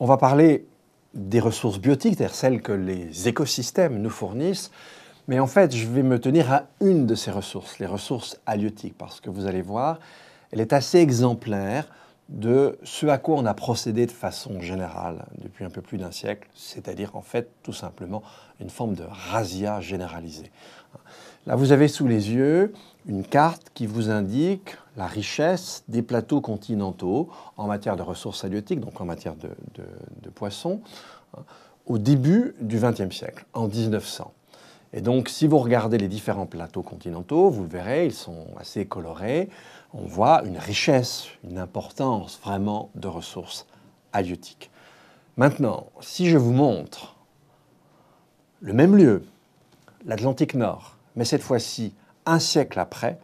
On va parler des ressources biotiques, c'est-à-dire celles que les écosystèmes nous fournissent. Mais en fait, je vais me tenir à une de ces ressources, les ressources halieutiques, parce que vous allez voir, elle est assez exemplaire de ce à quoi on a procédé de façon générale depuis un peu plus d'un siècle, c'est-à-dire en fait tout simplement une forme de razzia généralisée. Là, vous avez sous les yeux une carte qui vous indique la richesse des plateaux continentaux en matière de ressources halieutiques, donc en matière de, poissons, au début du XXe siècle, en 1900. Et donc, si vous regardez les différents plateaux continentaux, vous verrez, ils sont assez colorés on voit une richesse, une importance vraiment de ressources halieutiques. Maintenant, si je vous montre le même lieu, l'Atlantique Nord, mais cette fois-ci un siècle après,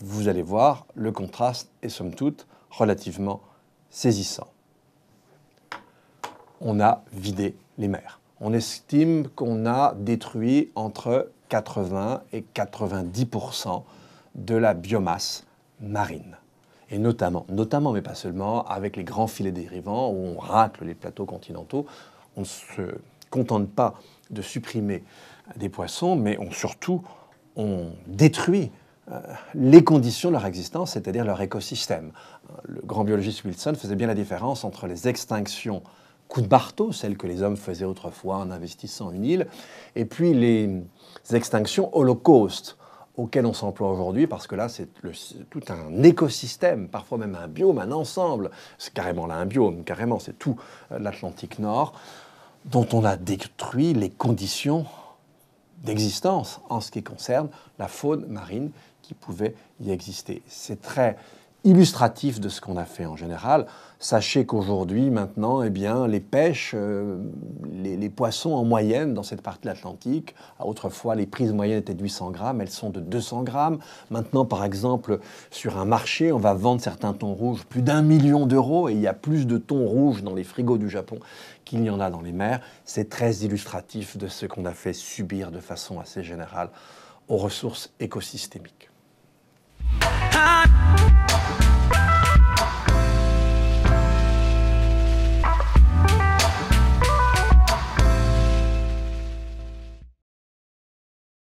vous allez voir, le contraste est somme toute relativement saisissant. On a vidé les mers. On estime qu'on a détruit entre 80 et 90% de la biomasse marine. Et notamment, notamment, mais pas seulement, avec les grands filets dérivants où on racle les plateaux continentaux. On ne se contente pas de supprimer des poissons, mais on, surtout, on détruit euh, les conditions de leur existence, c'est-à-dire leur écosystème. Le grand biologiste Wilson faisait bien la différence entre les extinctions coup de marteau, celles que les hommes faisaient autrefois en investissant une île, et puis les extinctions holocaustes, auquel on s'emploie aujourd'hui, parce que là, c'est tout un écosystème, parfois même un biome, un ensemble. C'est carrément là un biome, carrément, c'est tout euh, l'Atlantique Nord, dont on a détruit les conditions d'existence en ce qui concerne la faune marine qui pouvait y exister. C'est très illustratif de ce qu'on a fait en général. Sachez qu'aujourd'hui, maintenant, eh bien, les pêches, euh, les, poissons en moyenne dans cette partie de l'Atlantique, autrefois les prises moyennes étaient de 800 grammes, elles sont de 200 grammes. Maintenant, par exemple, sur un marché, on va vendre certains thons rouges plus d'un million d'euros et il y a plus de thons rouges dans les frigos du Japon qu'il y en a dans les mers. C'est très illustratif de ce qu'on a fait subir de façon assez générale aux ressources écosystémiques. Ah